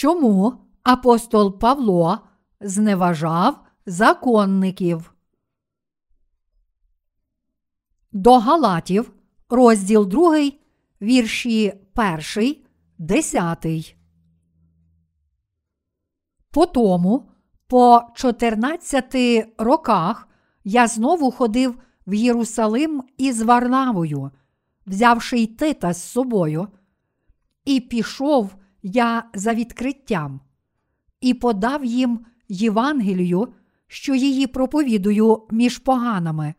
чому апостол Павло зневажав законників. До Галатів, розділ 2, вірші 1, 10. Потому, по 14 роках я знову ходив в Єрусалим із Варнавою, взявши й Тита з собою, і пішов я за відкриттям, і подав їм Євангелію, що її проповідую між поганами,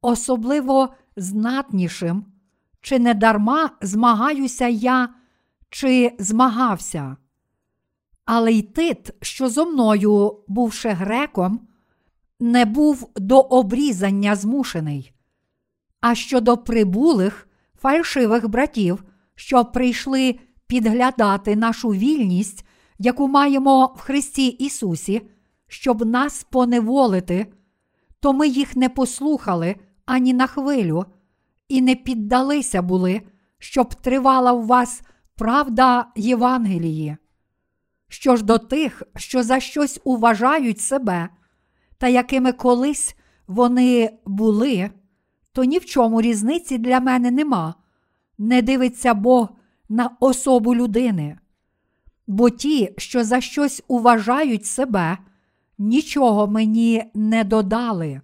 особливо знатнішим, чи не дарма змагаюся я, чи змагався. Але й тит, що зо мною, бувши греком, не був до обрізання змушений. А щодо прибулих фальшивих братів, що прийшли підглядати нашу вільність, яку маємо в Христі Ісусі, щоб нас поневолити, то ми їх не послухали ані на хвилю, і не піддалися були, щоб тривала в вас правда Євангелії. Що ж до тих, що за щось уважають себе, та якими колись вони були, то ні в чому різниці для мене нема, не дивиться Бог на особу людини. Бо ті, що за щось уважають себе, нічого мені не додали.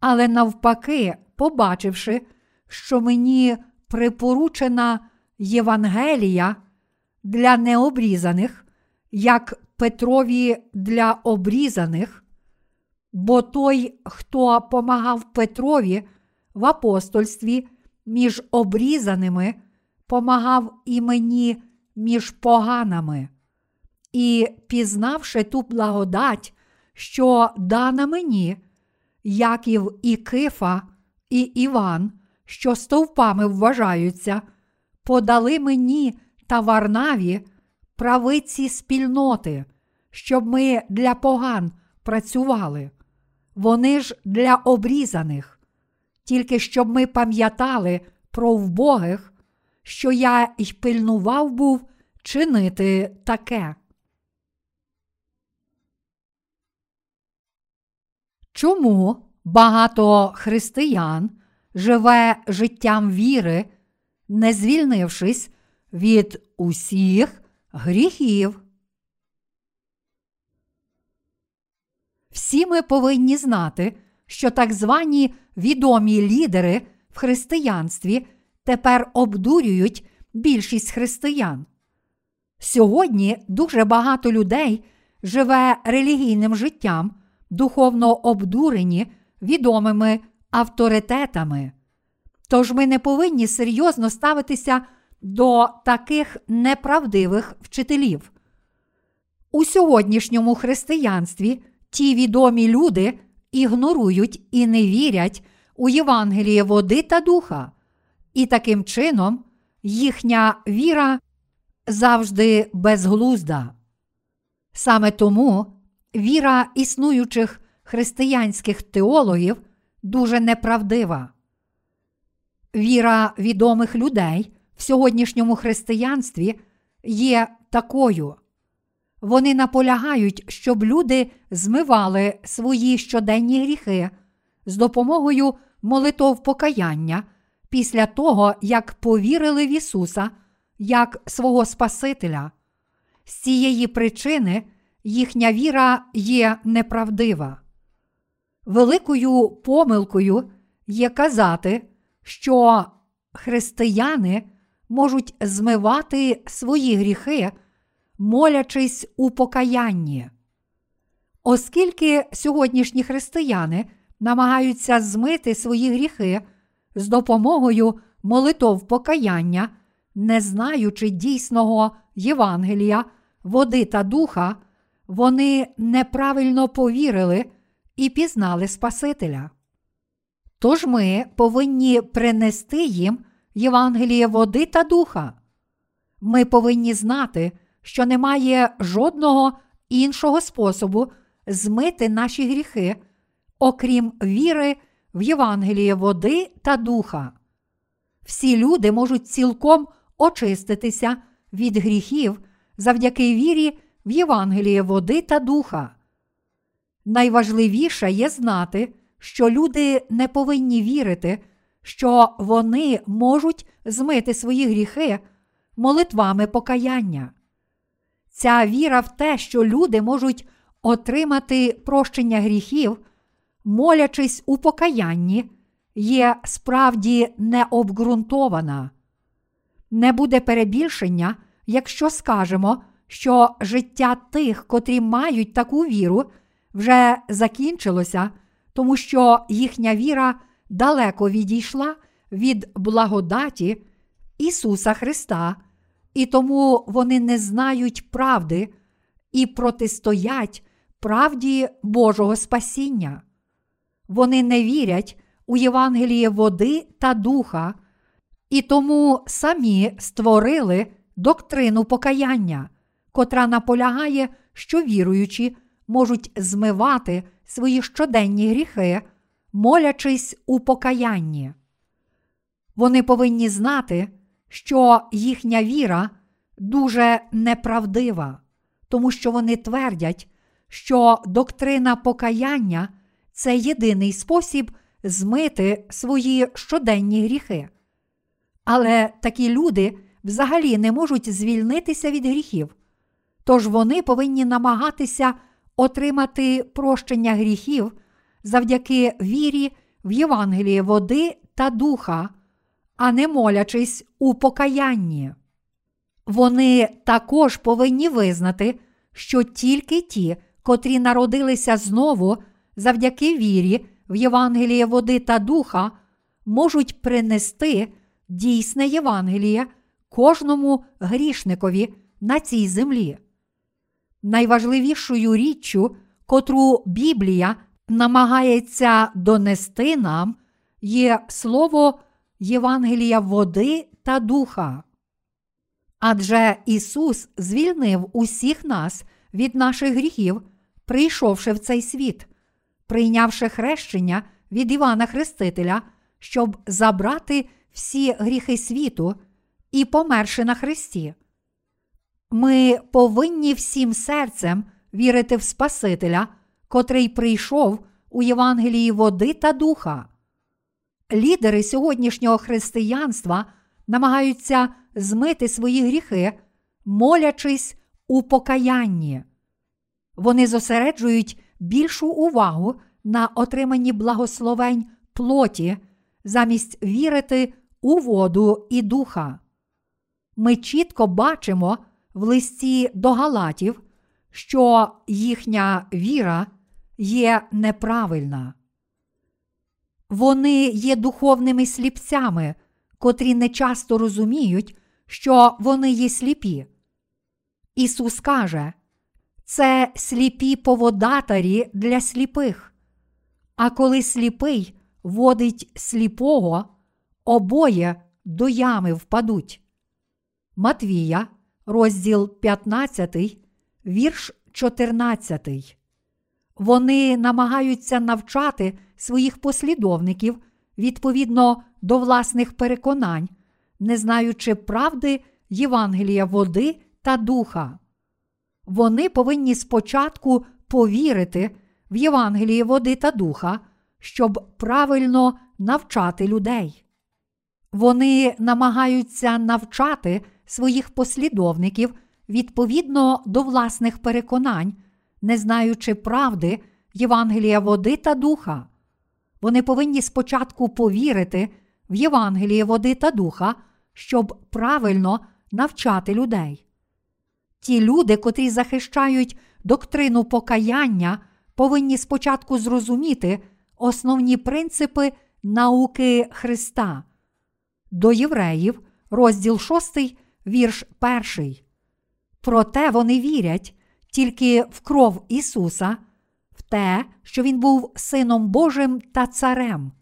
Але навпаки, побачивши, що мені припоручена Євангелія для необрізаних, як Петрові для обрізаних, бо той, хто помагав Петрові в апостольстві між обрізаними, помагав і мені між поганими. І, пізнавши ту благодать, що дана мені, Яків і Кифа, і Іван, що стовпами вважаються, подали мені та Варнаві правиці спільноти, щоб ми для поган працювали. Вони ж для обрізаних, тільки щоб ми пам'ятали про вбогих, що я й пильнував був чинити таке. Чому багато християн живе життям віри, не звільнившись від усіх гріхів? Всі ми повинні знати, що так звані відомі лідери в християнстві тепер обдурюють більшість християн. Сьогодні дуже багато людей живе релігійним життям, духовно обдурені відомими авторитетами. Тож ми не повинні серйозно ставитися до таких неправдивих вчителів. У сьогоднішньому християнстві ті відомі люди ігнорують і не вірять у Євангеліє води та духа, і таким чином їхня віра завжди безглузда. Саме тому віра існуючих християнських теологів дуже неправдива. Віра відомих людей в сьогоднішньому християнстві є такою. Вони наполягають, щоб люди змивали свої щоденні гріхи з допомогою молитов покаяння після того, як повірили в Ісуса як свого Спасителя. З цієї причини їхня віра є неправдива. Великою помилкою є казати, що християни можуть змивати свої гріхи, молячись у покаянні. Оскільки сьогоднішні християни намагаються змити свої гріхи з допомогою молитов покаяння, не знаючи дійсного Євангелія, води та духа, вони неправильно повірили і пізнали Спасителя. Тож ми повинні принести їм Євангеліє води та духа. Ми повинні знати, що немає жодного іншого способу змити наші гріхи, окрім віри в Євангеліє води та духа. Всі люди можуть цілком очиститися від гріхів завдяки вірі в Євангеліє води та духа. Найважливіше є знати, що люди не повинні вірити, що вони можуть змити свої гріхи молитвами покаяння. Ця віра в те, що люди можуть отримати прощення гріхів, молячись у покаянні, є справді необґрунтована. Не буде перебільшення, якщо скажемо, що життя тих, котрі мають таку віру, вже закінчилося, тому що їхня віра далеко відійшла від благодаті Ісуса Христа, і тому вони не знають правди і протистоять правді Божого спасіння. Вони не вірять у Євангеліє води та духа, і тому самі створили доктрину покаяння, котра наполягає, що віруючі можуть змивати свої щоденні гріхи, молячись у покаянні. Вони повинні знати, що їхня віра дуже неправдива, тому що вони твердять, що доктрина покаяння це єдиний спосіб змити свої щоденні гріхи. Але такі люди взагалі не можуть звільнитися від гріхів, тож вони повинні намагатися отримати прощення гріхів завдяки вірі в Євангеліє води та духа, а не молячись у покаянні. Вони також повинні визнати, що тільки ті, котрі народилися знову завдяки вірі в Євангеліє води та духа, можуть принести дійсне Євангеліє кожному грішникові на цій землі. Найважливішою річчю, котру Біблія намагається донести нам, є слово Євангелія води та духа. Адже Ісус звільнив усіх нас від наших гріхів, прийшовши в цей світ, прийнявши хрещення від Івана Хрестителя, щоб забрати всі гріхи світу і померши на Христі. Ми повинні всім серцем вірити в Спасителя, котрий прийшов у Євангелії води та духа. Лідери сьогоднішнього християнства намагаються змити свої гріхи, молячись у покаянні. Вони зосереджують більшу увагу на отриманні благословень плоті, замість вірити у воду і духа. Ми чітко бачимо в листі до Галатів, що їхня віра є неправильна. Вони є духовними сліпцями, котрі не часто розуміють, що вони є сліпі. Ісус каже, це сліпі поводатарі для сліпих. А коли сліпий водить сліпого, обоє до ями впадуть. Матвія, розділ 15, вірш 14. Вони намагаються навчати своїх послідовників відповідно до власних переконань, не знаючи правди Євангелія води та духа. Вони повинні спочатку повірити в Євангеліє води та духа, щоб правильно навчати людей. Вони намагаються навчати своїх послідовників відповідно до власних переконань, не знаючи правди Євангелія води та духа. Вони повинні спочатку повірити в Євангеліє води та духа, щоб правильно навчати людей. Ті люди, котрі захищають доктрину покаяння, повинні спочатку зрозуміти основні принципи науки Христа. До євреїв, розділ 6, вірш 1. Проте вони вірять тільки в кров Ісуса, в те, що Він був Сином Божим та Царем.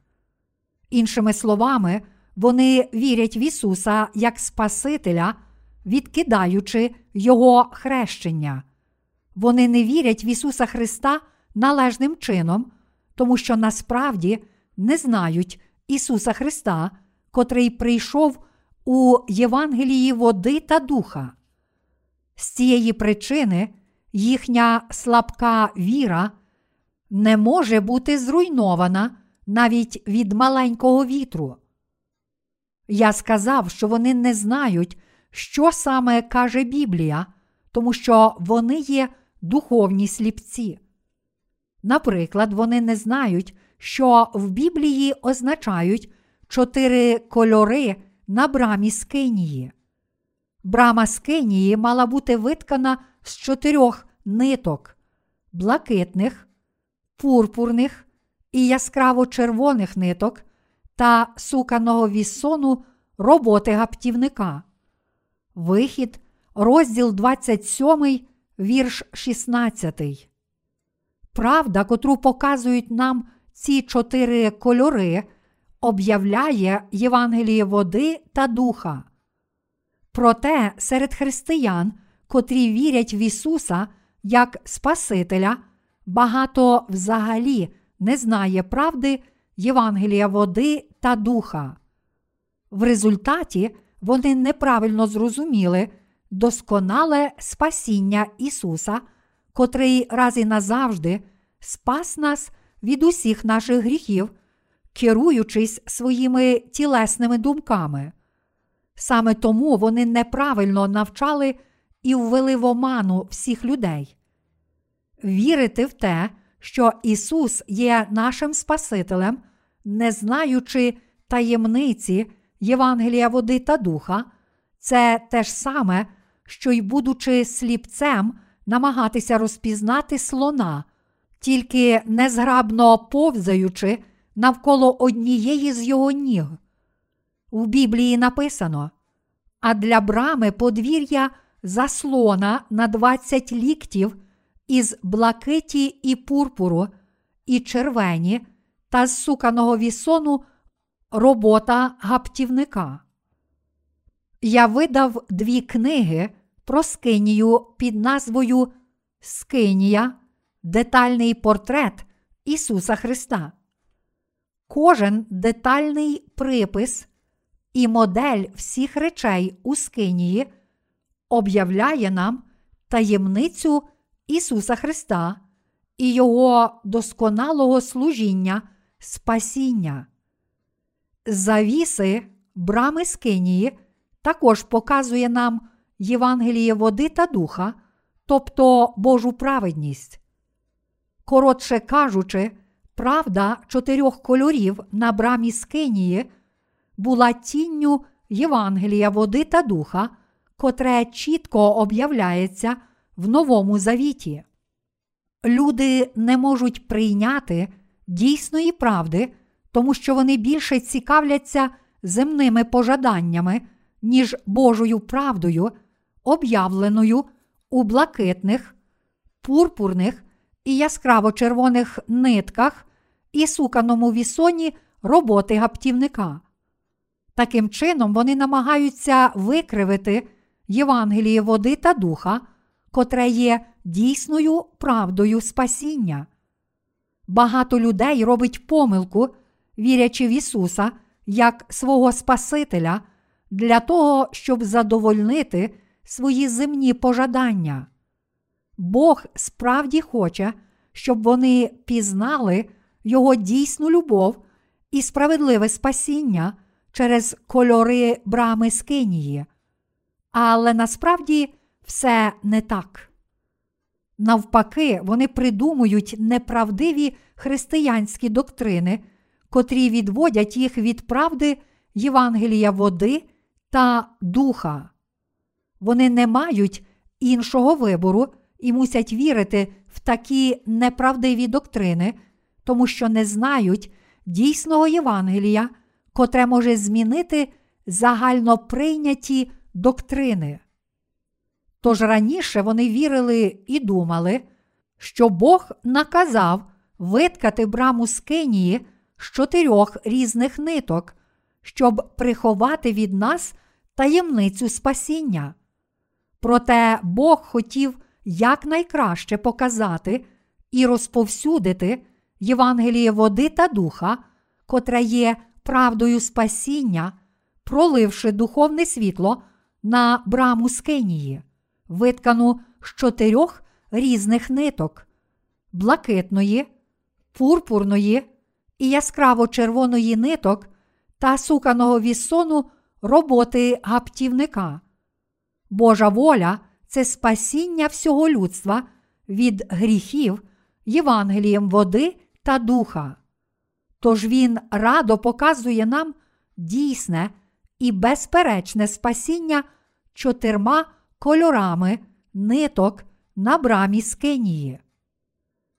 Іншими словами, вони вірять в Ісуса як Спасителя, відкидаючи Його хрещення. Вони не вірять в Ісуса Христа належним чином, тому що насправді не знають Ісуса Христа, котрий прийшов у Євангелії води та духа. З цієї причини їхня слабка віра не може бути зруйнована навіть від маленького вітру. Я сказав, що вони не знають, що саме каже Біблія, тому що вони є духовні сліпці. Наприклад, вони не знають, що в Біблії означають чотири кольори на брамі Скинії. Брама Скинії мала бути виткана з чотирьох ниток блакитних, пурпурних і яскраво червоних ниток та суканого вісону роботи гаптівника. Вихід, розділ 27, вірш 16. Правда, котру показують нам ці чотири кольори, об'являє Євангеліє води та духа. Проте серед християн, котрі вірять в Ісуса як Спасителя, багато взагалі не знає правди Євангелія води та духа. В результаті вони неправильно зрозуміли досконале спасіння Ісуса, котрий раз і назавжди спас нас від усіх наших гріхів, керуючись своїми тілесними думками. Саме тому вони неправильно навчали і ввели в оману всіх людей. Вірити в те, що Ісус є нашим Спасителем, не знаючи таємниці Євангелія води та духа, це те ж саме, що й, будучи сліпцем, намагатися розпізнати слона, тільки незграбно повзаючи навколо однієї з його ніг. У Біблії написано: а для брами подвір'я заслона на 20 ліктів із блакиті і пурпуру, і червені та з суканого вісону робота гаптівника. Я видав дві книги про Скинію під назвою Скинія, детальний портрет Ісуса Христа. Кожен детальний припис і модель всіх речей у Скинії об'являє нам таємницю Ісуса Христа і Його досконалого служіння спасіння. Завіси брами Скинії також показує нам Євангеліє води та духа, тобто Божу праведність. Коротше кажучи, правда чотирьох кольорів на брамі Скинії була тінню Євангелія води та духа, котре чітко об'являється в Новому Завіті. Люди не можуть прийняти дійсної правди, тому що вони більше цікавляться земними пожаданнями, ніж Божою правдою, об'явленою у блакитних, пурпурних і яскраво червоних нитках і суканому вісоні роботи гаптівника. Таким чином, вони намагаються викривити Євангеліє води та духа, котре є дійсною правдою спасіння. Багато людей робить помилку, вірячи в Ісуса як свого Спасителя, для того, щоб задовольнити свої земні пожадання. Бог справді хоче, щоб вони пізнали Його дійсну любов і справедливе спасіння через кольори брами Скинії. Але насправді все не так. Навпаки, вони придумують неправдиві християнські доктрини, котрі відводять їх від правди Євангелія води та духа. Вони не мають іншого вибору і мусять вірити в такі неправдиві доктрини, тому що не знають дійсного Євангелія, котре може змінити загально прийняті доктрини. Тож раніше вони вірили і думали, що Бог наказав виткати браму скинії з чотирьох різних ниток, щоб приховати від нас таємницю спасіння. Проте Бог хотів якнайкраще показати і розповсюдити Євангеліє води та духа, котре є правдою спасіння, проливши духовне світло на браму скинії виткану з чотирьох різних ниток блакитної, пурпурної і яскраво червоної ниток та суканого вісону роботи гаптівника. Божа воля це спасіння всього людства від гріхів Євангелієм води та духа. Тож Він радо показує нам дійсне і безперечне спасіння чотирма кольорами ниток на брамі Скинії.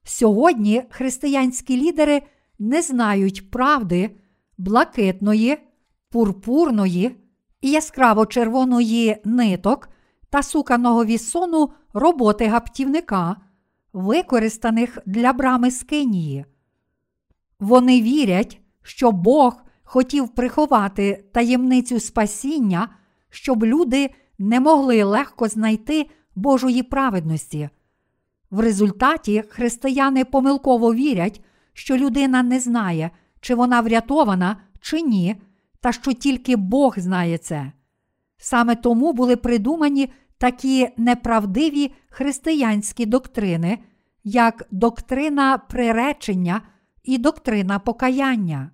Сьогодні християнські лідери не знають правди блакитної, пурпурної і яскраво червоної ниток та суканого вісону роботи гаптівника, використаних для брами Скинії. Вони вірять, що Бог хотів приховати таємницю спасіння, щоб люди не могли легко знайти Божої праведності. В результаті християни помилково вірять, що людина не знає, чи вона врятована, чи ні, та що тільки Бог знає це. Саме тому були придумані такі неправдиві християнські доктрини, як доктрина приречення і доктрина покаяння.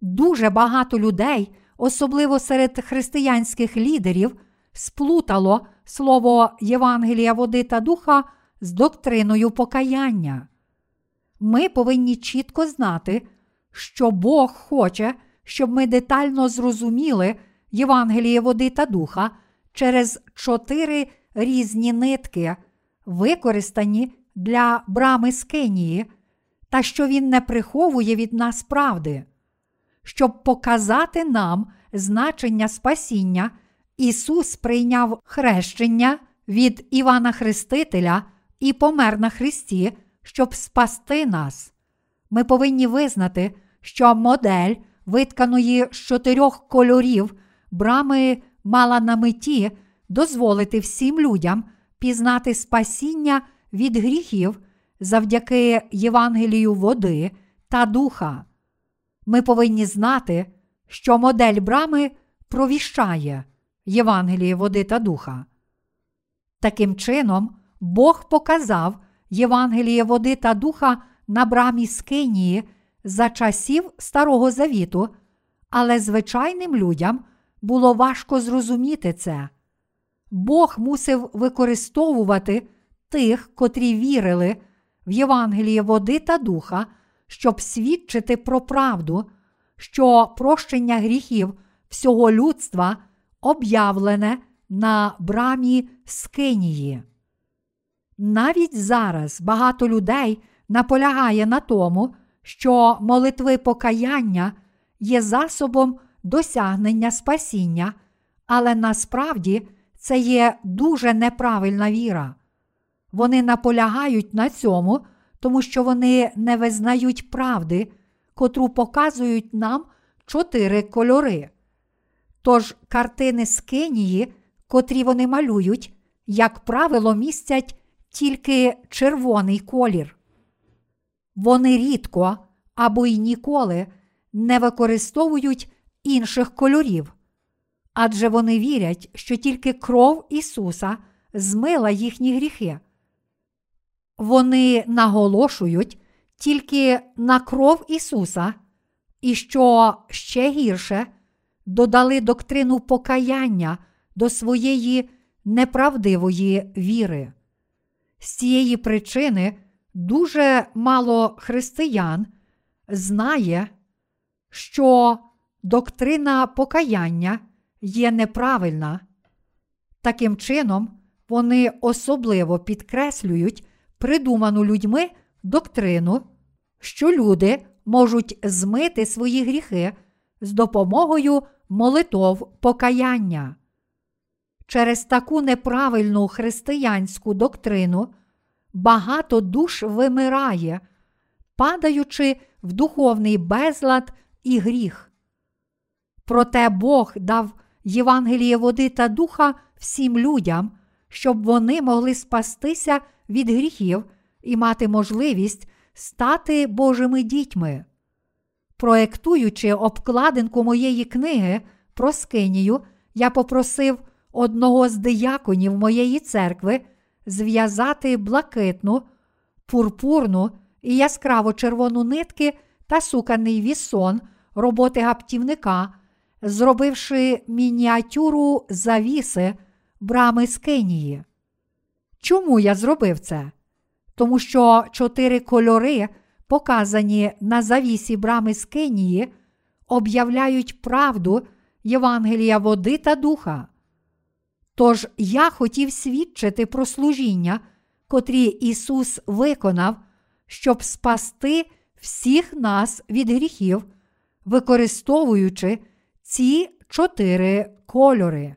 Дуже багато людей, особливо серед християнських лідерів, сплутало слово Євангелія води та духа з доктриною покаяння. Ми повинні чітко знати, що Бог хоче, щоб ми детально зрозуміли Євангеліє води та духа через чотири різні нитки, використані для брами Скинії, та що Він не приховує від нас правди. Щоб показати нам значення спасіння, Ісус прийняв хрещення від Івана Хрестителя і помер на Христі, щоб спасти нас. Ми повинні визнати, що модель, витканої з чотирьох кольорів, брами мала на меті дозволити всім людям пізнати спасіння від гріхів завдяки Євангелію води та духа. Ми повинні знати, що модель брами провіщає Євангеліє води та духа. Таким чином, Бог показав Євангеліє води та духа на брамі Скинії за часів Старого Завіту, але звичайним людям було важко зрозуміти це. Бог мусив використовувати тих, котрі вірили в Євангеліє води та духа, щоб свідчити про правду, що прощення гріхів всього людства об'явлене на брамі Скинії. Навіть зараз багато людей наполягає на тому, що молитви покаяння є засобом досягнення спасіння, але насправді це є дуже неправильна віра. Вони наполягають на цьому, тому що вони не визнають правди, котру показують нам чотири кольори. Тож картини з Кенії, котрі вони малюють, як правило, містять тільки червоний колір. Вони рідко або й ніколи не використовують інших кольорів, адже вони вірять, що тільки кров Ісуса змила їхні гріхи. Вони наголошують тільки на кров Ісуса, і що ще гірше додали доктрину покаяння до своєї неправдивої віри. З цієї причини дуже мало християн знає, що доктрина покаяння є неправильна. Таким чином, вони особливо підкреслюють придуману людьми доктрину, що люди можуть змити свої гріхи з допомогою молитов покаяння. Через таку неправильну християнську доктрину багато душ вимирає, падаючи в духовний безлад і гріх. Проте Бог дав Євангеліє води та духа всім людям, щоб вони могли спастися від гріхів і мати можливість стати Божими дітьми. Проектуючи обкладинку моєї книги про Скинію, я попросив одного з дияконів моєї церкви зв'язати блакитну, пурпурну і яскраво червону нитки та суканий вісон роботи гаптівника, зробивши мініатюру завіси брами з Кенії. Чому я зробив це? Тому що чотири кольори, показані на завісі брами з Кенії, об'являють правду Євангелія води та духа. Тож я хотів свідчити про служіння, котрі Ісус виконав, щоб спасти всіх нас від гріхів, використовуючи ці чотири кольори.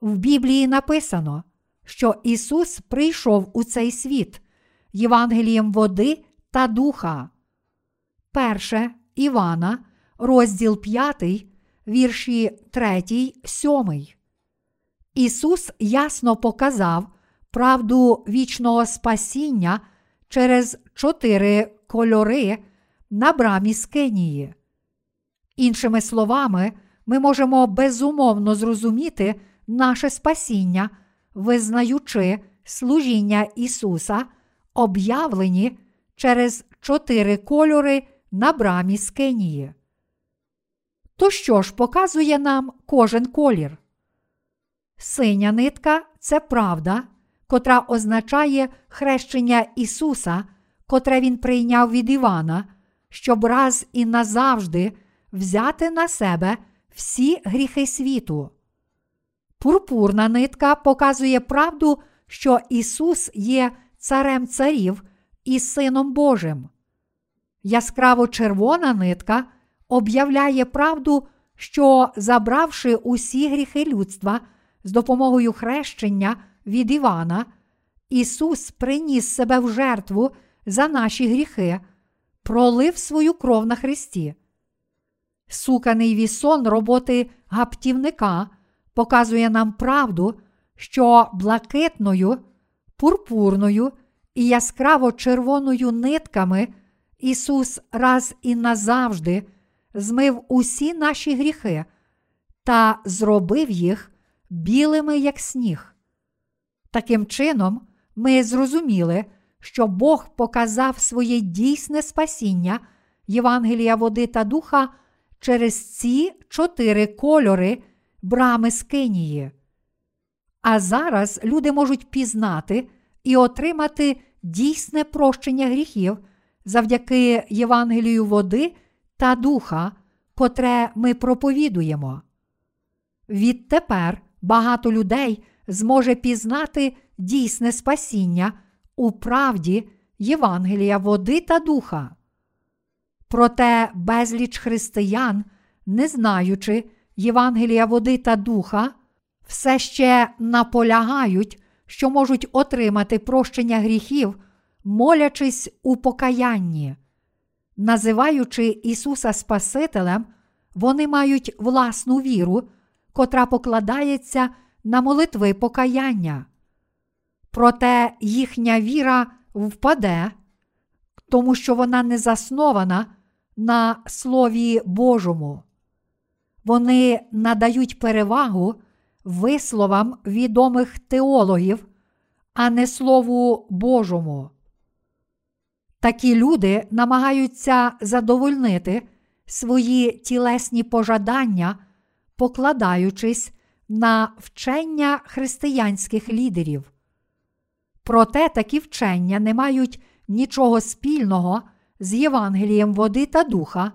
В Біблії написано, що Ісус прийшов у цей світ Євангелієм води та духа. Перше Івана, розділ 5, вірші 3, 7. Ісус ясно показав правду вічного спасіння через чотири кольори на брамі Скинії. Іншими словами, ми можемо безумовно зрозуміти наше спасіння, визнаючи служіння Ісуса, об'явлені через чотири кольори на брамі Скинії. То що ж показує нам кожен колір? Синя нитка це правда, котра означає хрещення Ісуса, котре Він прийняв від Івана, щоб раз і назавжди взяти на себе всі гріхи світу. Пурпурна нитка показує правду, що Ісус є Царем Царів і Сином Божим. Яскраво червона нитка об'являє правду, що, забравши усі гріхи людства з допомогою хрещення від Івана, Ісус приніс себе в жертву за наші гріхи, пролив свою кров на Христі. Суканий вісон роботи гаптівника показує нам правду, що блакитною, пурпурною і яскраво червоною нитками Ісус раз і назавжди змив усі наші гріхи та зробив їх білими, як сніг. Таким чином, ми зрозуміли, що Бог показав своє дійсне спасіння Євангелія води та духа через ці чотири кольори брами Скинії. А зараз люди можуть пізнати і отримати дійсне прощення гріхів завдяки Євангелію води та духа, котре ми проповідуємо. Відтепер багато людей зможе пізнати дійсне спасіння у правді Євангелія води та духа. Проте безліч християн, не знаючи Євангелія води та духа, все ще наполягають, що можуть отримати прощення гріхів, молячись у покаянні. Називаючи Ісуса Спасителем, вони мають власну віру, котра покладається на молитви покаяння. Проте їхня віра впаде, тому що вона не заснована на Слові Божому. Вони надають перевагу висловам відомих теологів, а не Слову Божому. Такі люди намагаються задовольнити свої тілесні пожадання, покладаючись на вчення християнських лідерів. Проте такі вчення не мають нічого спільного з Євангелієм води та духа,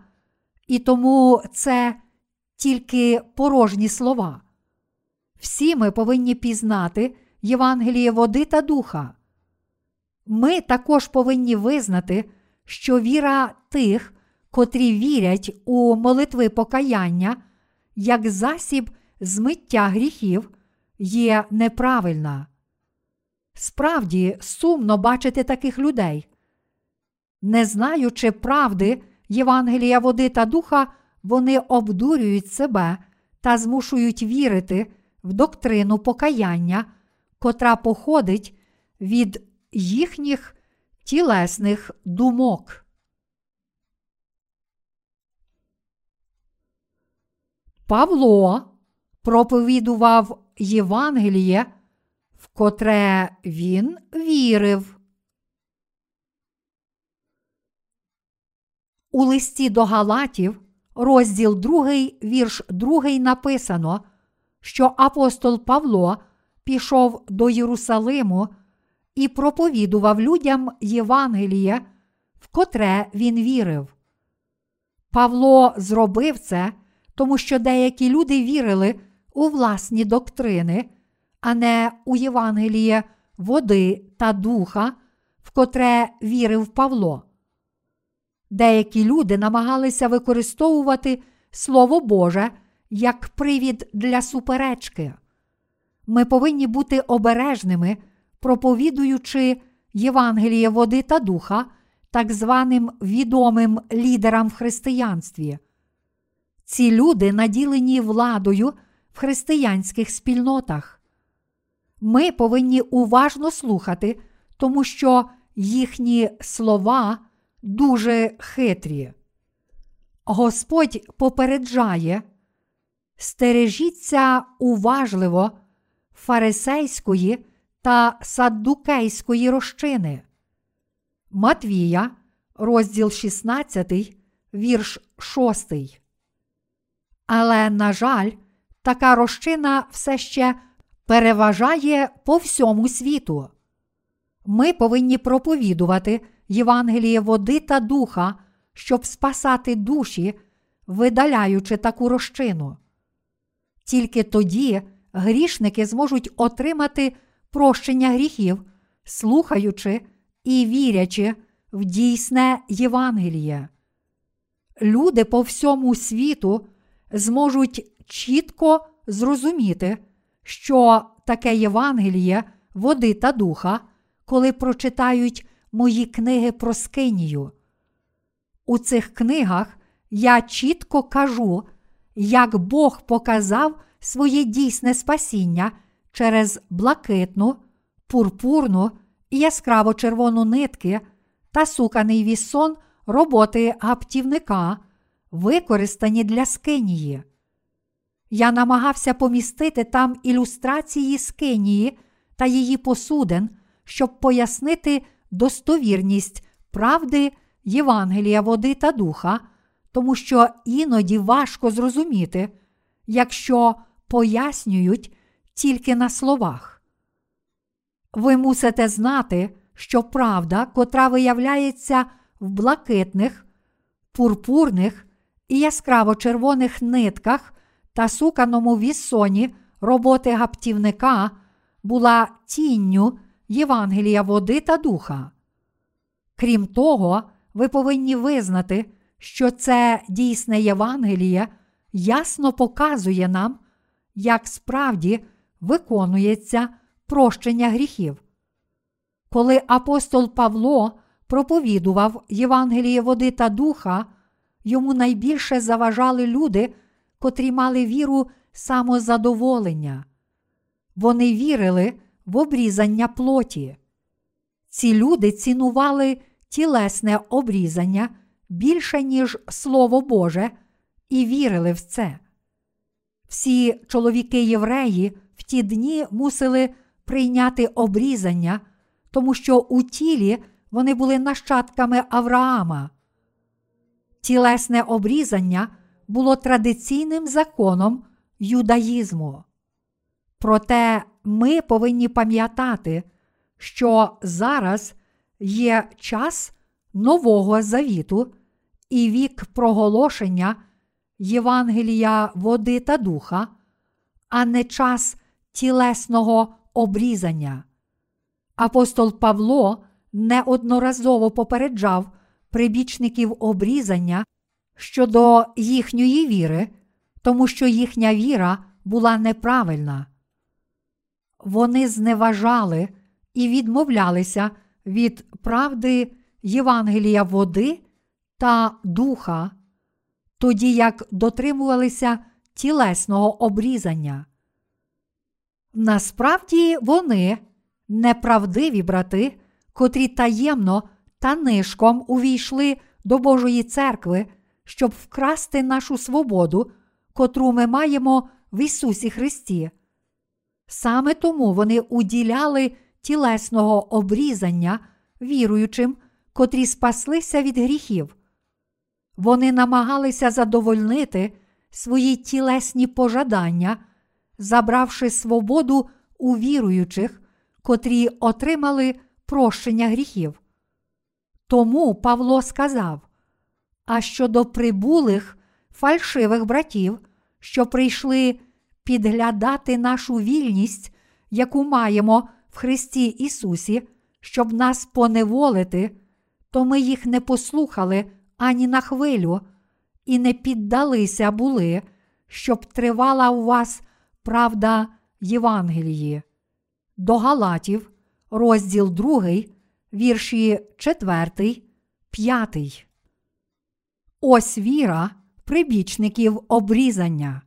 і тому це тільки порожні слова. Всі ми повинні пізнати Євангеліє води та духа. Ми також повинні визнати, що віра тих, котрі вірять у молитви покаяння, як засіб змиття гріхів, є неправильна. Справді сумно бачити таких людей. Не знаючи правди Євангелія води та духа, вони обдурюють себе та змушують вірити в доктрину покаяння, котра походить від їхніх тілесних думок. Павло, проповідував Євангеліє, в котре він вірив. У листі до Галатів, розділ 2, вірш 2 написано, що апостол Павло пішов до Єрусалиму і проповідував людям Євангеліє, в котре він вірив. Павло зробив це, тому що деякі люди вірили у власні доктрини, а не у Євангеліє води та духа, в котре вірив Павло. Деякі люди намагалися використовувати Слово Боже як привід для суперечки. Ми повинні бути обережними, проповідуючи Євангеліє води та духа так званим відомим лідерам в християнстві. Ці люди наділені владою в християнських спільнотах. Ми повинні уважно слухати, тому що їхні слова дуже хитрі. Господь попереджає, стережіться уважливо фарисейської та саддукейської розчини. Матвія, розділ 16, вірш 6. Але, на жаль, така розчина все ще переважає по всьому світу. Ми повинні проповідувати Євангеліє води та духа, щоб спасати душі, видаляючи таку розчину. Тільки тоді грішники зможуть отримати прощення гріхів, слухаючи і вірячи в дійсне Євангеліє. Люди по всьому світу зможуть чітко зрозуміти, що таке Євангеліє води та духа, коли прочитають мої книги про Скинію. У цих книгах я чітко кажу, як Бог показав своє дійсне спасіння через блакитну, пурпурну і яскраво червону нитки та суканий вісон роботи гаптівника, використані для скинії. Я намагався помістити там ілюстрації скинії та її посудин, щоб пояснити достовірність правди Євангелія води та духа, тому що іноді важко зрозуміти, якщо пояснюють тільки на словах. Ви мусите знати, що правда, котра виявляється в блакитних, пурпурних і яскраво червоних нитках та суканому вісоні роботи гаптівника, була тінню Євангелія води та духа. Крім того, ви повинні визнати, що це дійсне Євангеліє ясно показує нам, як справді виконується прощення гріхів. Коли апостол Павло проповідував Євангеліє води та духа, йому найбільше заважали люди, котрі мали віру самозадоволення. Вони вірили в обрізання плоті. Ці люди цінували тілесне обрізання більше, ніж Слово Боже, і вірили в це. Всі чоловіки євреї в ті дні мусили прийняти обрізання, тому що у тілі вони були нащадками Авраама. Тілесне обрізання було традиційним законом юдаїзму. Проте ми повинні пам'ятати, що зараз є час Нового Завіту і вік проголошення Євангелія води та духа, а не час тілесного обрізання. Апостол Павло неодноразово попереджав прибічників обрізання щодо їхньої віри, тому що їхня віра була неправильна. Вони зневажали і відмовлялися від правди Євангелія води та духа, тоді як дотримувалися тілесного обрізання. Насправді вони неправдиві брати, котрі таємно та нишком увійшли до Божої церкви, щоб вкрасти нашу свободу, котру ми маємо в Ісусі Христі. Саме тому вони уділяли тілесного обрізання віруючим, котрі спаслися від гріхів. Вони намагалися задовольнити свої тілесні пожадання, забравши свободу у віруючих, котрі отримали прощення гріхів. Тому Павло сказав: А щодо прибулих фальшивих братів, що прийшли підглядати нашу вільність, яку маємо в Христі Ісусі, щоб нас поневолити, то ми їх не послухали ані на хвилю, і не піддалися були, щоб тривала у вас правда Євангелії. До Галатів, розділ 2, вірші 4, 5. Ось віра прибічників обрізання.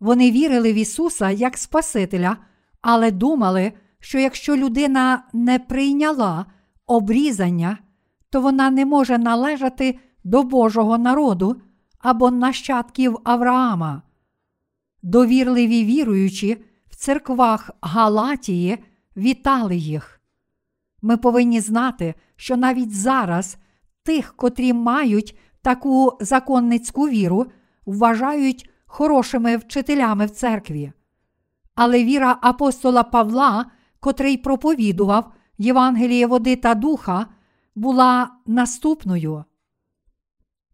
Вони вірили в Ісуса як Спасителя, але думали, що якщо людина не прийняла обрізання, то вона не може належати до Божого народу або нащадків Авраама. Довірливі віруючі в церквах Галатії вітали їх. Ми повинні знати, що навіть зараз тих, котрі мають таку законницьку віру, вважають хорошими вчителями в церкві. Але віра апостола Павла, котрий проповідував Євангеліє води та духа, була наступною.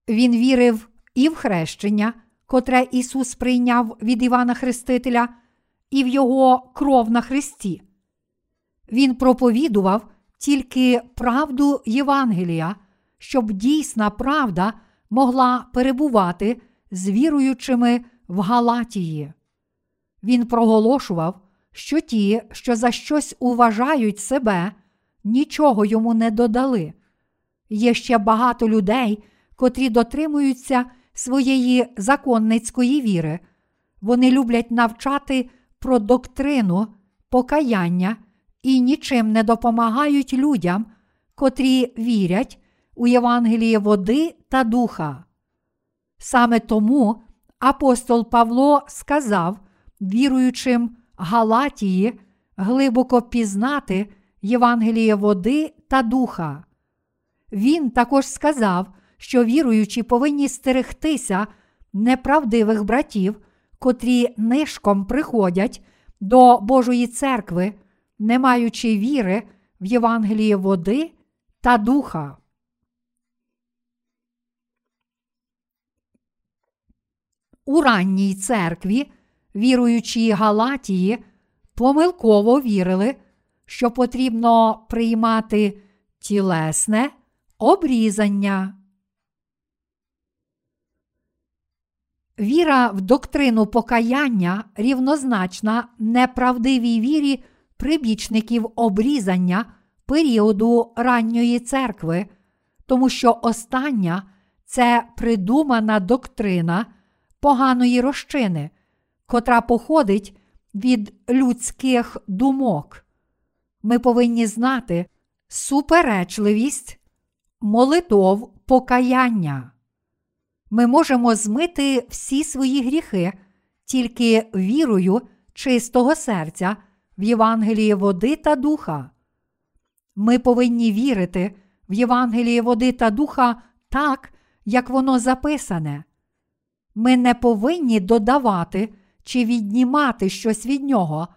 Він вірив і в хрещення, котре Ісус прийняв від Івана Хрестителя, і в Його кров на Христі. Він проповідував тільки правду Євангелія, щоб дійсна правда могла перебувати з віруючими в Галатії. Він проголошував, що ті, що за щось уважають себе, нічого йому не додали. Є ще багато людей, котрі дотримуються своєї законницької віри. Вони люблять навчати про доктрину, покаяння і нічим не допомагають людям, котрі вірять у Євангеліє води та духа. Саме тому апостол Павло сказав віруючим Галатії глибоко пізнати Євангеліє води та духа. Він також сказав, що віруючі повинні стерегтися неправдивих братів, котрі нишком приходять до Божої церкви, не маючи віри в Євангеліє води та духа. У ранній церкві, віруючі Галатії, помилково вірили, що потрібно приймати тілесне обрізання. Віра в доктрину покаяння рівнозначна неправдивій вірі прибічників обрізання періоду ранньої церкви, тому що остання це придумана доктрина поганої розчини, котра походить від людських думок. Ми повинні знати суперечливість молитов покаяння. Ми можемо змити всі свої гріхи тільки вірою чистого серця в Євангеліє води та духа. Ми повинні вірити в Євангеліє води та духа так, як воно записане. Ми не повинні додавати чи віднімати щось від нього,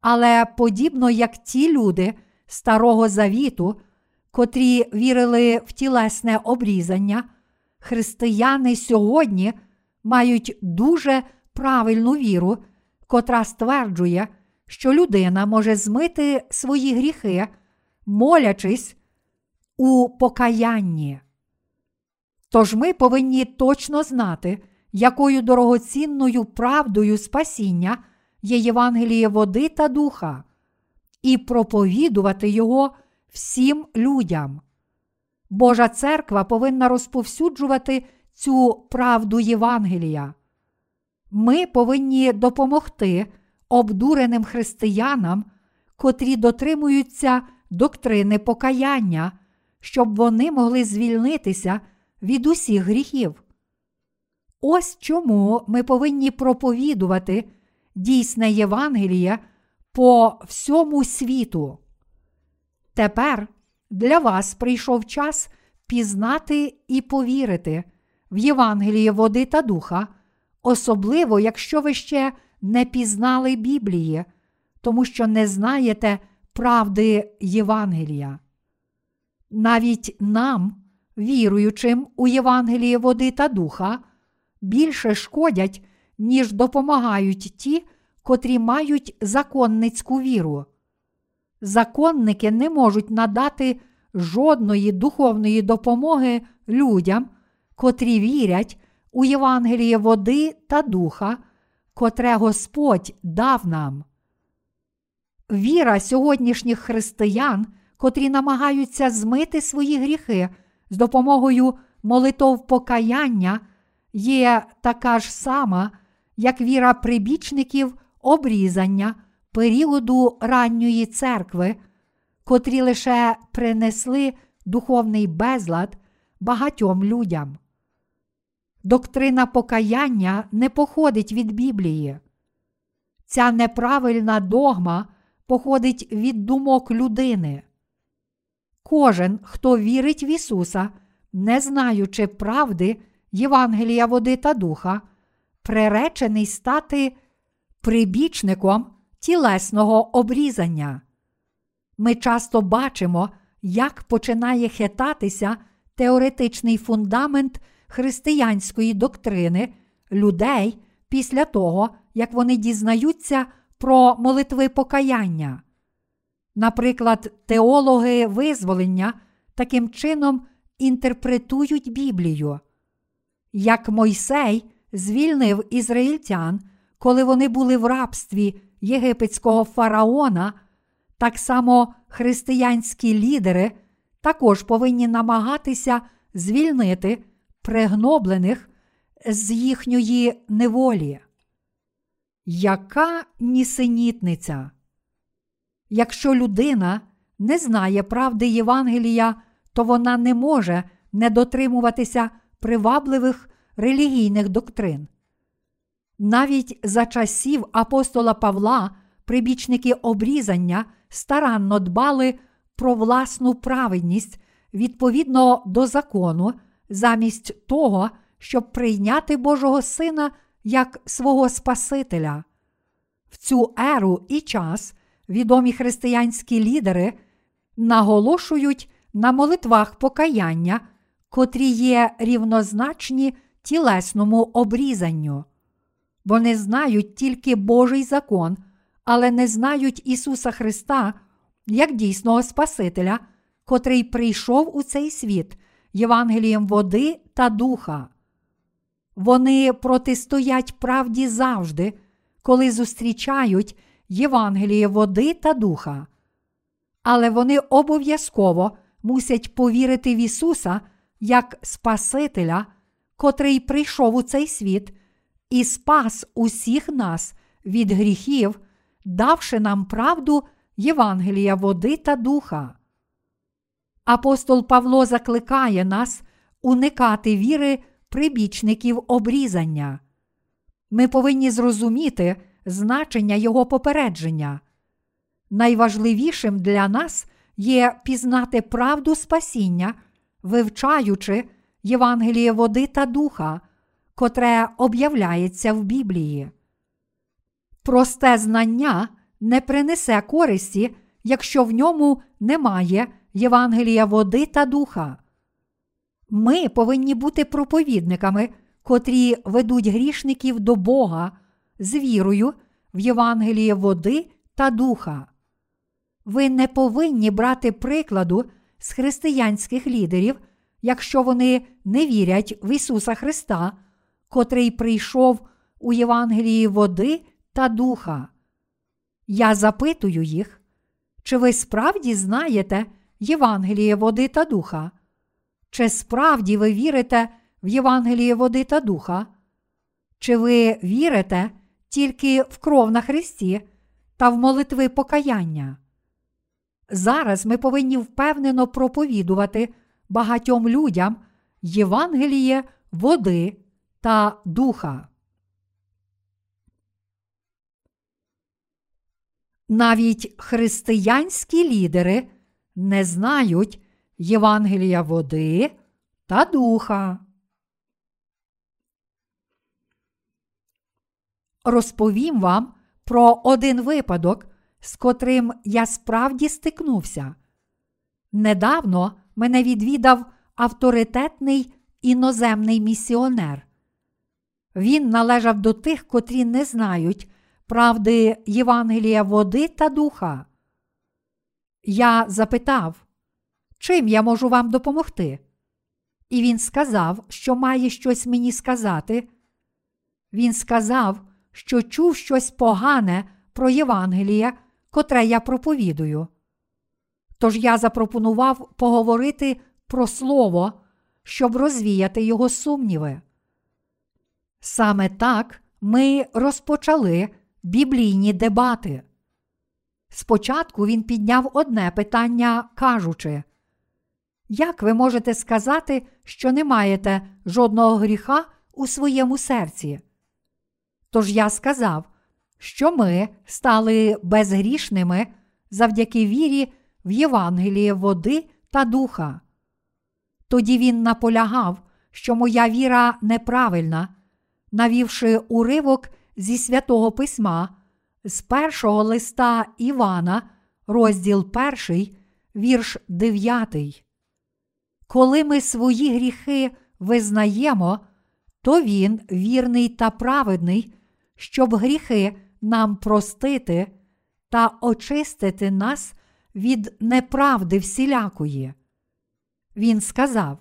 але подібно як ті люди Старого Завіту, котрі вірили в тілесне обрізання, християни сьогодні мають дуже правильну віру, котра стверджує, що людина може змити свої гріхи, молячись у покаянні. Тож ми повинні точно знати, якою дорогоцінною правдою спасіння є Євангеліє води та духа, і проповідувати його всім людям. Божа церква повинна розповсюджувати цю правду Євангелія. Ми повинні допомогти обдуреним християнам, котрі дотримуються доктрини покаяння, щоб вони могли звільнитися від усіх гріхів. Ось чому ми повинні проповідувати дійсне Євангеліє по всьому світу. Тепер для вас прийшов час пізнати і повірити в Євангеліє води та духа, особливо якщо ви ще не пізнали Біблії, тому що не знаєте правди Євангелія. Навіть нам, віруючим у Євангеліє води та духа, більше шкодять, ніж допомагають ті, котрі мають законницьку віру. Законники не можуть надати жодної духовної допомоги людям, котрі вірять у Євангеліє води та духа, котре Господь дав нам. Віра сьогоднішніх християн, котрі намагаються змити свої гріхи з допомогою молитов покаяння, є така ж сама, як віра прибічників обрізання періоду ранньої церкви, котрі лише принесли духовний безлад багатьом людям. Доктрина покаяння не походить від Біблії. Ця неправильна догма походить від думок людини. Кожен, хто вірить в Ісуса, не знаючи правди Євангелія води та духа, приречений стати прибічником тілесного обрізання. Ми часто бачимо, як починає хитатися теоретичний фундамент християнської доктрини людей після того, як вони дізнаються про молитви покаяння. Наприклад, теологи визволення таким чином інтерпретують Біблію. Як Мойсей звільнив ізраїльтян, коли вони були в рабстві єгипетського фараона, так само християнські лідери також повинні намагатися звільнити пригноблених з їхньої неволі. Яка нісенітниця? Якщо людина не знає правди Євангелія, то вона не може не дотримуватися привабливих релігійних доктрин. Навіть за часів апостола Павла прибічники обрізання старанно дбали про власну праведність відповідно до закону, замість того, щоб прийняти Божого Сина як свого Спасителя. В цю еру і час відомі християнські лідери наголошують на молитвах покаяння, котрі є рівнозначні тілесному обрізанню. Вони знають тільки Божий закон, але не знають Ісуса Христа як дійсного Спасителя, котрий прийшов у цей світ Євангелієм води та духа. Вони протистоять правді завжди, коли зустрічають Євангеліє води та духа. Але вони обов'язково мусять повірити в Ісуса як Спасителя, котрий прийшов у цей світ і спас усіх нас від гріхів, давши нам правду Євангелія води та духа. Апостол Павло закликає нас уникати віри прибічників обрізання. Ми повинні зрозуміти значення його попередження. Найважливішим для нас є пізнати правду спасіння, вивчаючи Євангеліє води та духа, котре об'являється в Біблії. Просте знання не принесе користі, якщо в ньому немає Євангелія води та духа. Ми повинні бути проповідниками, котрі ведуть грішників до Бога з вірою в Євангеліє води та духа. Ви не повинні брати прикладу з християнських лідерів, якщо вони не вірять в Ісуса Христа, котрий прийшов у Євангелії води та духа. Я запитую їх, чи ви справді знаєте Євангеліє води та духа? Чи справді ви вірите в Євангеліє води та духа? Чи ви вірите тільки в кров на Христі та в молитви покаяння? Зараз ми повинні впевнено проповідувати багатьом людям Євангеліє води та духа. Навіть християнські лідери не знають Євангелія води та духа. Розповім вам про один випадок, з котрим я справді стикнувся. Недавно мене відвідав авторитетний іноземний місіонер. Він належав до тих, котрі не знають правди Євангелія води та духа. Я запитав, чим я можу вам допомогти? І він сказав, що має щось мені сказати. Він сказав, що чув щось погане про Євангеліє, котре я проповідую. Тож я запропонував поговорити про слово, щоб розвіяти його сумніви. Саме так ми розпочали біблійні дебати. Спочатку він підняв одне питання, кажучи, як ви можете сказати, що не маєте жодного гріха у своєму серці? Тож я сказав, що ми стали безгрішними завдяки вірі в Євангеліє води та духа. Тоді він наполягав, що моя віра неправильна, навівши уривок зі святого письма з першого листа Івана, розділ перший, вірш дев'ятий. Коли ми свої гріхи визнаємо, то Він вірний та праведний, щоб гріхи нам простити та очистити нас від неправди всілякої. Він сказав,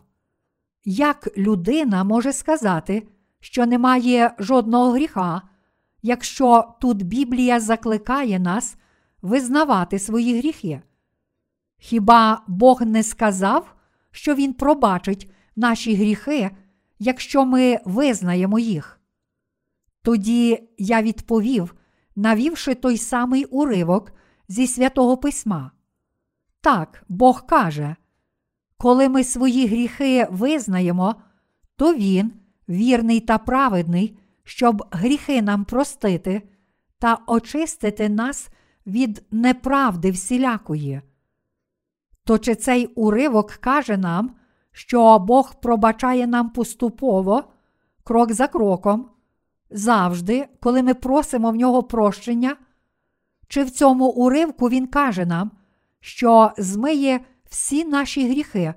як людина може сказати, що немає жодного гріха, якщо тут Біблія закликає нас визнавати свої гріхи? Хіба Бог не сказав, що Він пробачить наші гріхи, якщо ми визнаємо їх? Тоді я відповів, навівши той самий уривок зі святого письма. Так, Бог каже, коли ми свої гріхи визнаємо, то Він, вірний та праведний, щоб гріхи нам простити та очистити нас від неправди всілякої. То чи цей уривок каже нам, що Бог пробачає нам поступово, крок за кроком, завжди, коли ми просимо в нього прощення? Чи в цьому уривку Він каже нам, що змиє всі наші гріхи,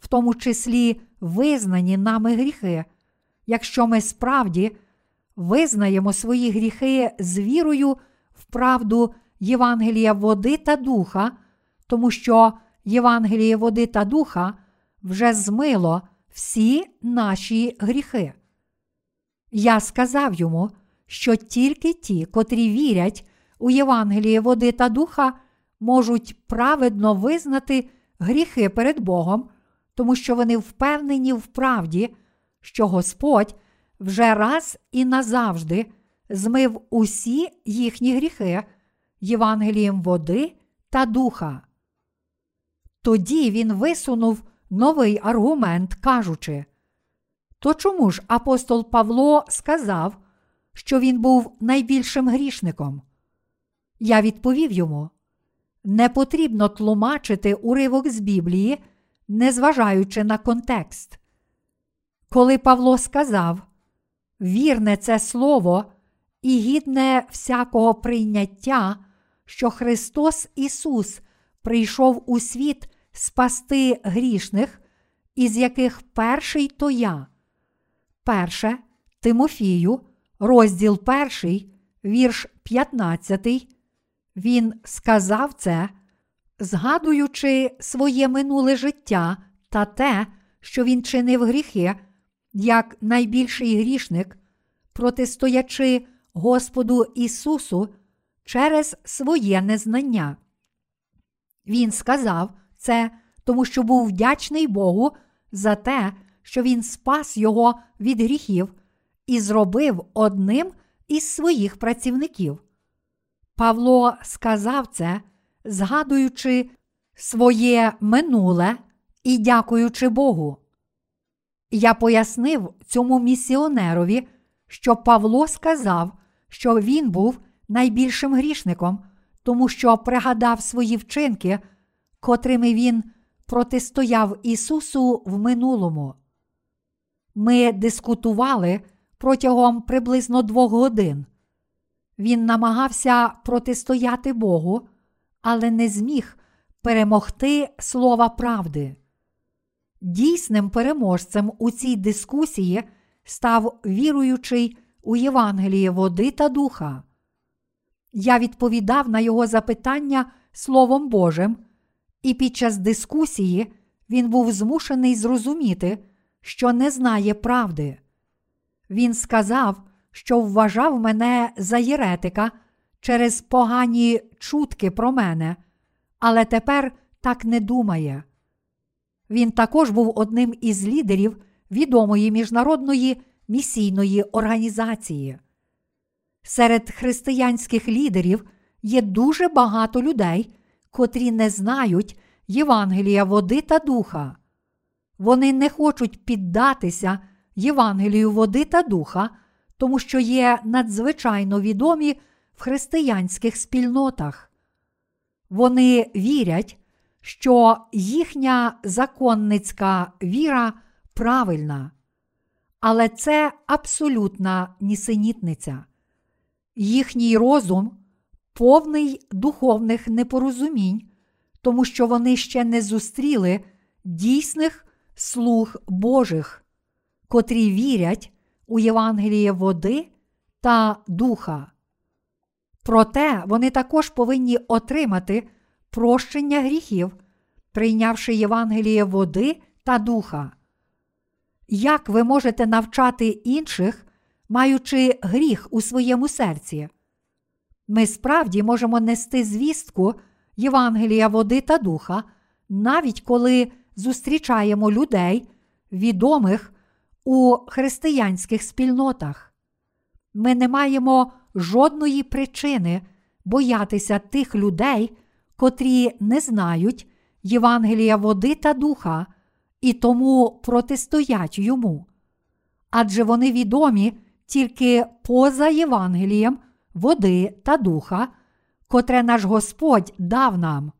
в тому числі визнані нами гріхи, якщо ми справді визнаємо свої гріхи з вірою в правду Євангелія води та духа, тому що Євангеліє води та духа вже змило всі наші гріхи. Я сказав йому, що тільки ті, котрі вірять у Євангеліє води та духа, можуть праведно визнати гріхи перед Богом, тому що вони впевнені в правді, що Господь вже раз і назавжди змив усі їхні гріхи Євангелієм води та духа. Тоді він висунув новий аргумент, кажучи: То чому ж апостол Павло сказав, що він був найбільшим грішником? Я відповів йому: не потрібно тлумачити уривок з Біблії, незважаючи на контекст. Коли Павло сказав, вірне це слово і гідне всякого прийняття, що Христос Ісус прийшов у світ спасти грішних, із яких перший то я. Перше Тимофію, розділ перший, вірш 15, він сказав це, згадуючи своє минуле життя та те, що він чинив гріхи, як найбільший грішник, протистоячи Господу Ісусу через своє незнання. Він сказав це, тому що був вдячний Богу за те, що Він спас його від гріхів і зробив одним із своїх працівників. Павло сказав це, згадуючи своє минуле і дякуючи Богу. Я пояснив цьому місіонерові, що Павло сказав, що він був найбільшим грішником, тому що пригадав свої вчинки, котрими він протистояв Ісусу в минулому. Ми дискутували протягом приблизно двох годин. Він намагався протистояти Богу, але не зміг перемогти слова правди. Дійсним переможцем у цій дискусії став віруючий у Євангеліє води та духа. Я відповідав на його запитання Словом Божим, і під час дискусії він був змушений зрозуміти, що не знає правди. Він сказав, що вважав мене за єретика через погані чутки про мене, але тепер так не думає. Він також був одним із лідерів відомої міжнародної місійної організації. Серед християнських лідерів є дуже багато людей, котрі не знають Євангелія води та духа. Вони не хочуть піддатися Євангелію води та духа, тому що є надзвичайно відомі в християнських спільнотах. Вони вірять, що їхня законницька віра правильна, але це абсолютна нісенітниця. Їхній розум повний духовних непорозумінь, тому що вони ще не зустріли дійсних слуг Божих, котрі вірять у Євангеліє води та духа. Проте вони також повинні отримати прощення гріхів, прийнявши Євангеліє води та духа. Як ви можете навчати інших, маючи гріх у своєму серці? Ми справді можемо нести звістку Євангелія води та духа, навіть коли зустрічаємо людей, відомих у християнських спільнотах. Ми не маємо жодної причини боятися тих людей, котрі не знають Євангелія води та духа і тому протистоять йому. Адже вони відомі тільки поза Євангелієм води та духа, котре наш Господь дав нам.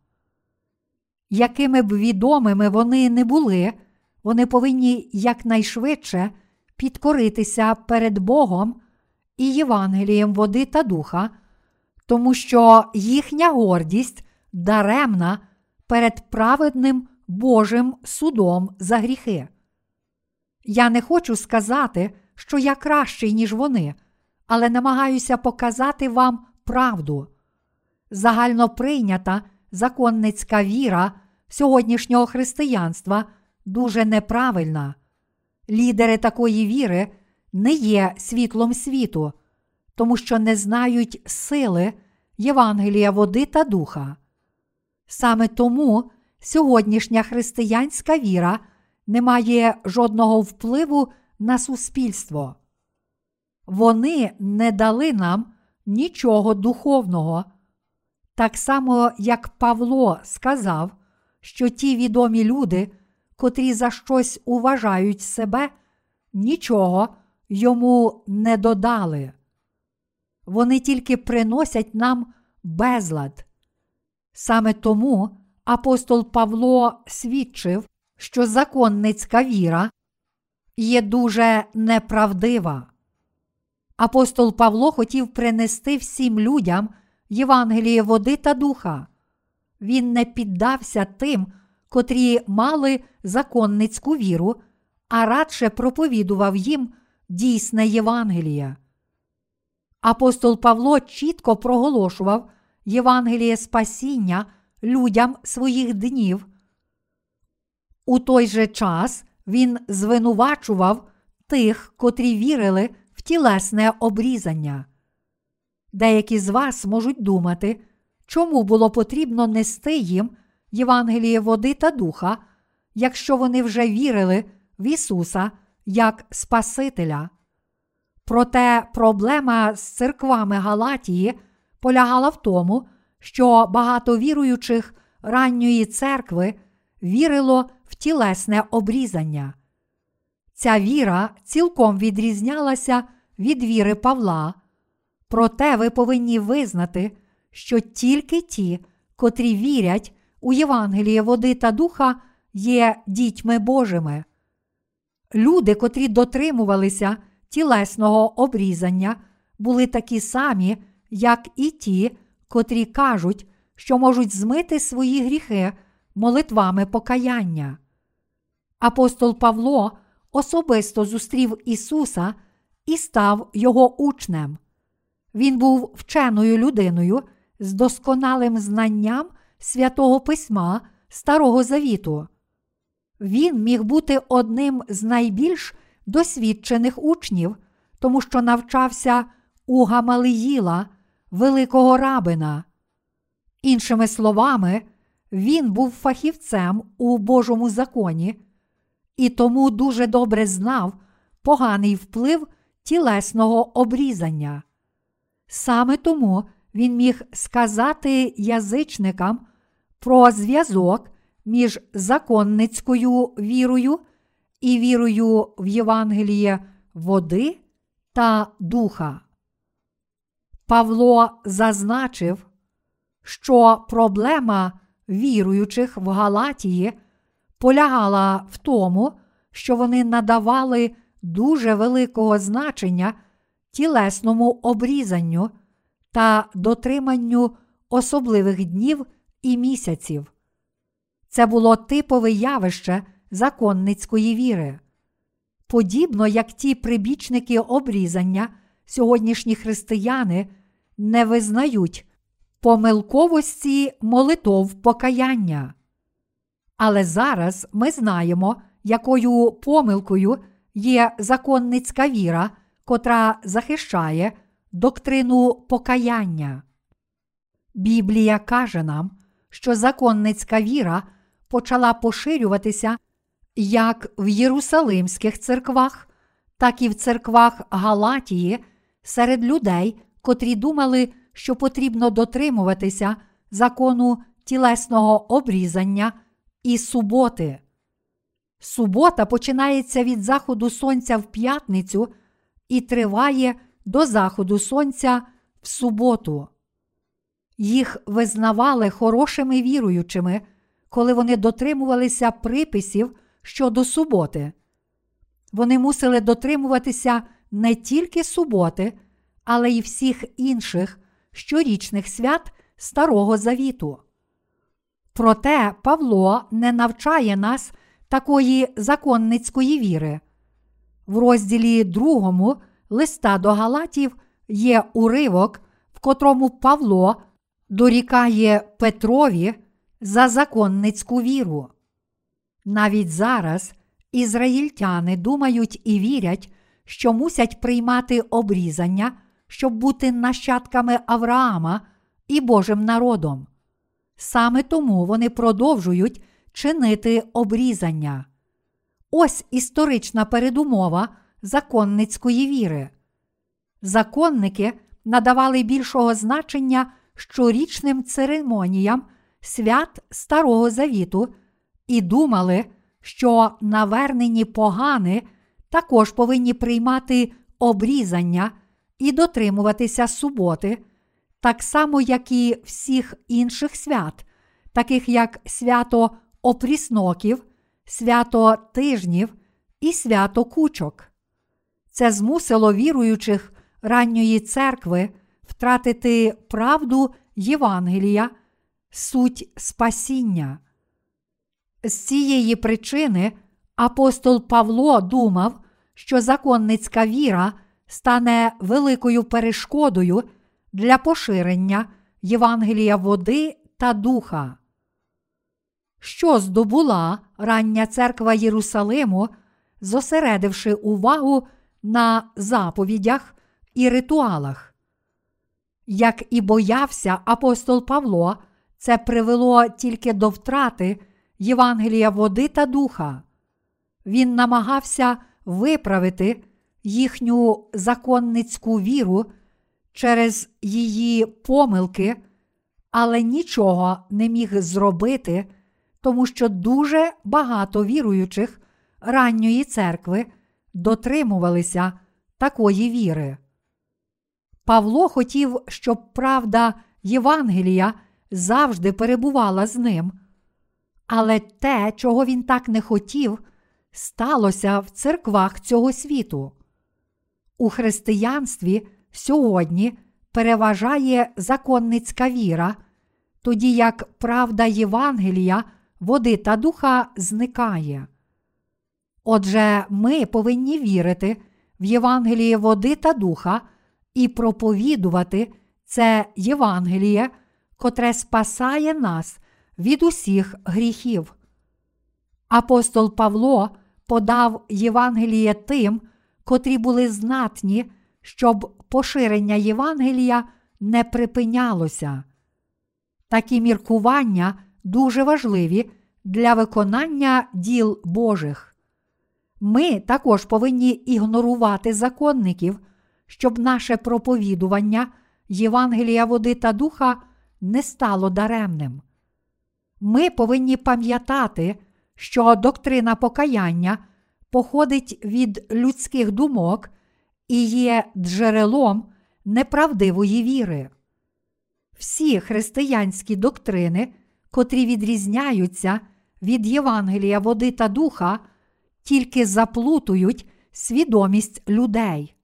Якими б відомими вони не були, вони повинні якнайшвидше підкоритися перед Богом і Євангелієм води та духа, тому що їхня гордість даремна перед праведним Божим судом за гріхи. Я не хочу сказати, що я кращий, ніж вони, але намагаюся показати вам правду. Загально прийнята законницька віра сьогоднішнього християнства дуже неправильна. Лідери такої віри не є світлом світу, тому що не знають сили Євангелія води та духа. Саме тому сьогоднішня християнська віра не має жодного впливу на суспільство. Вони не дали нам нічого духовного, так само як Павло сказав, що ті відомі люди, котрі за щось уважають себе, нічого йому не додали. Вони тільки приносять нам безлад. Саме тому апостол Павло свідчив, що законницька віра є дуже неправдива. Апостол Павло хотів принести всім людям Євангеліє води та духа. Він не піддався тим, котрі мали законницьку віру, а радше проповідував їм дійсне Євангеліє. Апостол Павло чітко проголошував Євангеліє спасіння людям своїх днів. У той же час він звинувачував тих, котрі вірили в тілесне обрізання. Деякі з вас можуть думати, чому було потрібно нести їм Євангеліє води та духа, якщо вони вже вірили в Ісуса як Спасителя. Проте проблема з церквами Галатії полягала в тому, що багато віруючих ранньої церкви вірило в тілесне обрізання. Ця віра цілком відрізнялася від віри Павла. Проте ви повинні визнати, що тільки ті, котрі вірять у Євангеліє води та духа, є дітьми Божими. Люди, котрі дотримувалися тілесного обрізання, були такі самі, як і ті, котрі кажуть, що можуть змити свої гріхи молитвами покаяння. Апостол Павло особисто зустрів Ісуса і став Його учнем. Він був вченою людиною з досконалим знанням святого Письма Старого Завіту. Він міг бути одним з найбільш досвідчених учнів, тому що навчався у Гамалиїла, великого рабина. Іншими словами, він був фахівцем у Божому законі і тому дуже добре знав поганий вплив тілесного обрізання. Саме тому він міг сказати язичникам про зв'язок між законницькою вірою і вірою в Євангеліє води та духа. Павло зазначив, що проблема віруючих в Галатії полягала в тому, що вони надавали дуже великого значення тілесному обрізанню та дотриманню особливих днів і місяців. Це було типове явище законницької віри. Подібно як ті прибічники обрізання, сьогоднішні християни не визнають помилковості молитов покаяння. Але зараз ми знаємо, якою помилкою є законницька віра, котра захищає доктрину покаяння. Біблія каже нам, що законницька віра почала поширюватися як в Єрусалимських церквах, так і в церквах Галатії серед людей, котрі думали, що потрібно дотримуватися закону тілесного обрізання і суботи. Субота починається від заходу сонця в п'ятницю і триває до заходу сонця в суботу. Їх визнавали хорошими віруючими, коли вони дотримувалися приписів щодо суботи. Вони мусили дотримуватися не тільки суботи, але й всіх інших щорічних свят Старого Завіту. Проте Павло не навчає нас такої законницької віри. В розділі другому листа до Галатів є уривок, в котрому Павло дорікає Петрові за законницьку віру. Навіть зараз ізраїльтяни думають і вірять, що мусять приймати обрізання, щоб бути нащадками Авраама і Божим народом. Саме тому вони продовжують чинити обрізання. Ось історична передумова законницької віри. Законники надавали більшого значення щорічним церемоніям свят Старого Завіту і думали, що навернені погани також повинні приймати обрізання і дотримуватися суботи, так само, як і всіх інших свят, таких як свято опрісноків, свято тижнів і свято кучок. Це змусило віруючих ранньої церкви втратити правду Євангелія, суть спасіння. З цієї причини апостол Павло думав, що законницька віра стане великою перешкодою для поширення Євангелія води та духа. Що здобула рання церква Єрусалиму, зосередивши увагу на заповідях і ритуалах? Як і боявся апостол Павло, це привело тільки до втрати Євангелія води та духа. Він намагався виправити їхню законницьку віру через її помилки, але нічого не міг зробити, тому що дуже багато віруючих ранньої церкви дотримувалися такої віри. Павло хотів, щоб правда Євангелія завжди перебувала з ним. Але те, чого він так не хотів, сталося в церквах цього світу. У християнстві сьогодні переважає законницька віра, тоді як правда Євангелія, води та духа зникає. Отже, ми повинні вірити в Євангеліє води та духа і проповідувати це Євангеліє, котре спасає нас від усіх гріхів. Апостол Павло подав Євангеліє тим, котрі були знатні, щоб поширення Євангелія не припинялося. Такі міркування дуже важливі для виконання діл Божих. Ми також повинні ігнорувати законників, щоб наше проповідування Євангелія води та духа не стало даремним. Ми повинні пам'ятати, що доктрина покаяння походить від людських думок і є джерелом неправдивої віри. Всі християнські доктрини, котрі відрізняються від Євангелія води та духа, тільки заплутують свідомість людей.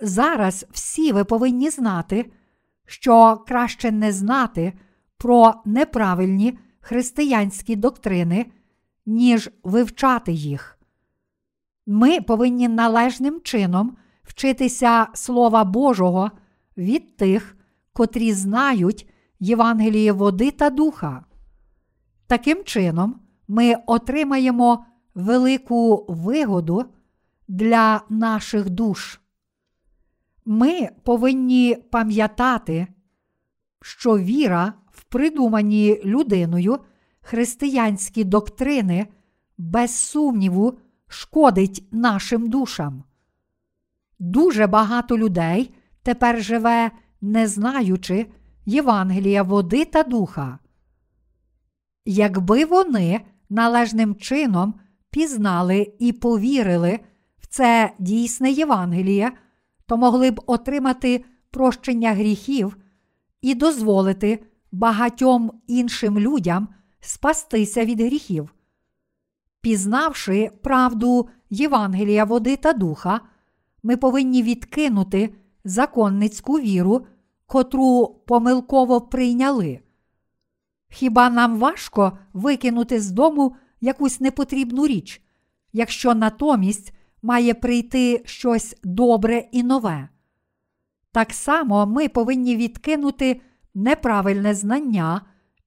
Зараз всі ви повинні знати, що краще не знати про неправильні християнські доктрини, ніж вивчати їх. Ми повинні належним чином вчитися Слова Божого від тих, котрі знають Євангеліє води та духа. Таким чином, ми отримаємо велику вигоду для наших душ. Ми повинні пам'ятати, що віра в придумані людиною християнські доктрини без сумніву шкодить нашим душам. Дуже багато людей тепер живе, не знаючи Євангелія води та духа. Якби вони належним чином пізнали і повірили в це дійсне Євангеліє, то могли б отримати прощення гріхів і дозволити багатьом іншим людям спастися від гріхів. Пізнавши правду Євангелія води та духа, ми повинні відкинути законницьку віру, котру помилково прийняли. Хіба нам важко викинути з дому якусь непотрібну річ, якщо натомість має прийти щось добре і нове? Так само ми повинні відкинути неправильне знання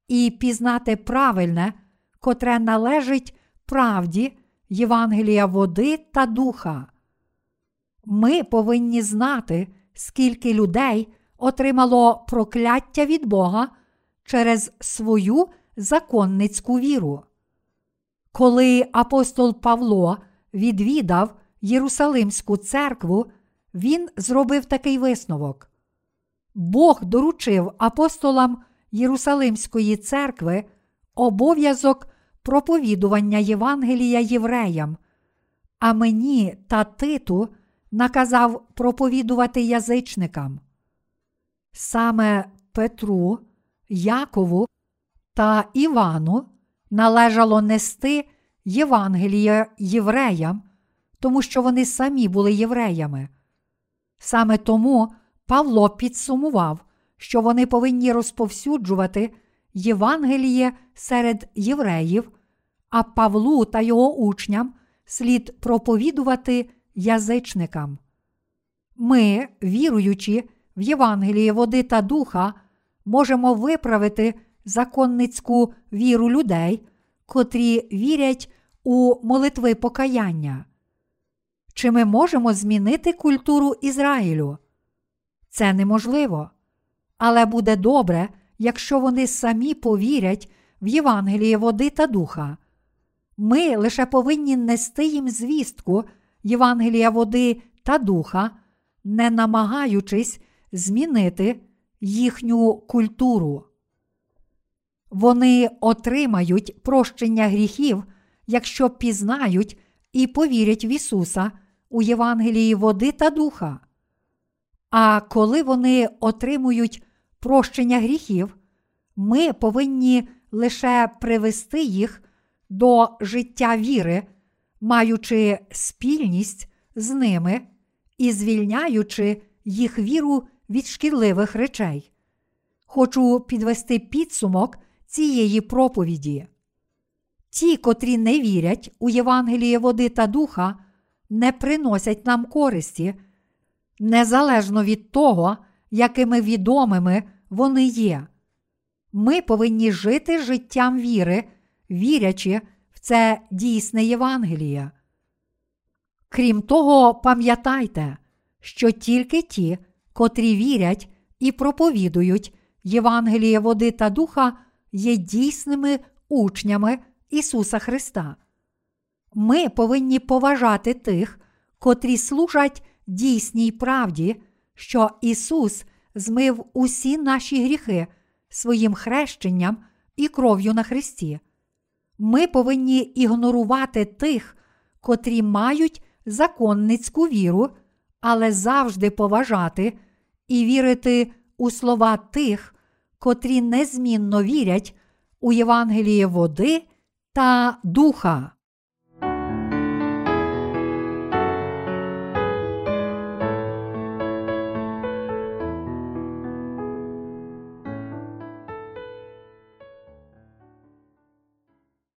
і пізнати правильне, котре належить правді Євангелія води та духа. Ми повинні знати, скільки людей отримало прокляття від Бога через свою законницьку віру. Коли апостол Павло відвідав Єрусалимську церкву, він зробив такий висновок. Бог доручив апостолам Єрусалимської церкви обов'язок проповідування Євангелія євреям, а мені та Титу наказав проповідувати язичникам. Саме Петру, Якову та Івану належало нести Євангелія євреям, тому що вони самі були євреями. Саме тому Павло підсумував, що вони повинні розповсюджувати Євангеліє серед євреїв, а Павлу та його учням слід проповідувати язичникам. Ми, віруючи в Євангеліє води та духа, можемо виправити законницьку віру людей, котрі вірять у молитви покаяння. Чи ми можемо змінити культуру Ізраїлю? Це неможливо. Але буде добре, якщо вони самі повірять в Євангеліє води та духа. Ми лише повинні нести їм звістку Євангелія води та духа, не намагаючись змінити їхню культуру. Вони отримають прощення гріхів, якщо пізнають і повірять в Ісуса у Євангелії води та духа. А коли вони отримують прощення гріхів, ми повинні лише привести їх до життя віри, маючи спільність з ними і звільняючи їх віру від шкідливих речей. Хочу підвести підсумок цієї проповіді. Ті, котрі не вірять у Євангеліє води та духа, не приносять нам користі, незалежно від того, якими відомими вони є. Ми повинні жити життям віри, вірячи в це дійсне Євангеліє. Крім того, пам'ятайте, що тільки ті, котрі вірять і проповідують Євангеліє води та духа, є дійсними учнями Ісуса Христа. Ми повинні поважати тих, котрі служать дійсній правді, що Ісус змив усі наші гріхи своїм хрещенням і кров'ю на Христі. Ми повинні ігнорувати тих, котрі мають законницьку віру, але завжди поважати і вірити у слова тих, котрі незмінно вірять у Євангеліє води та духа.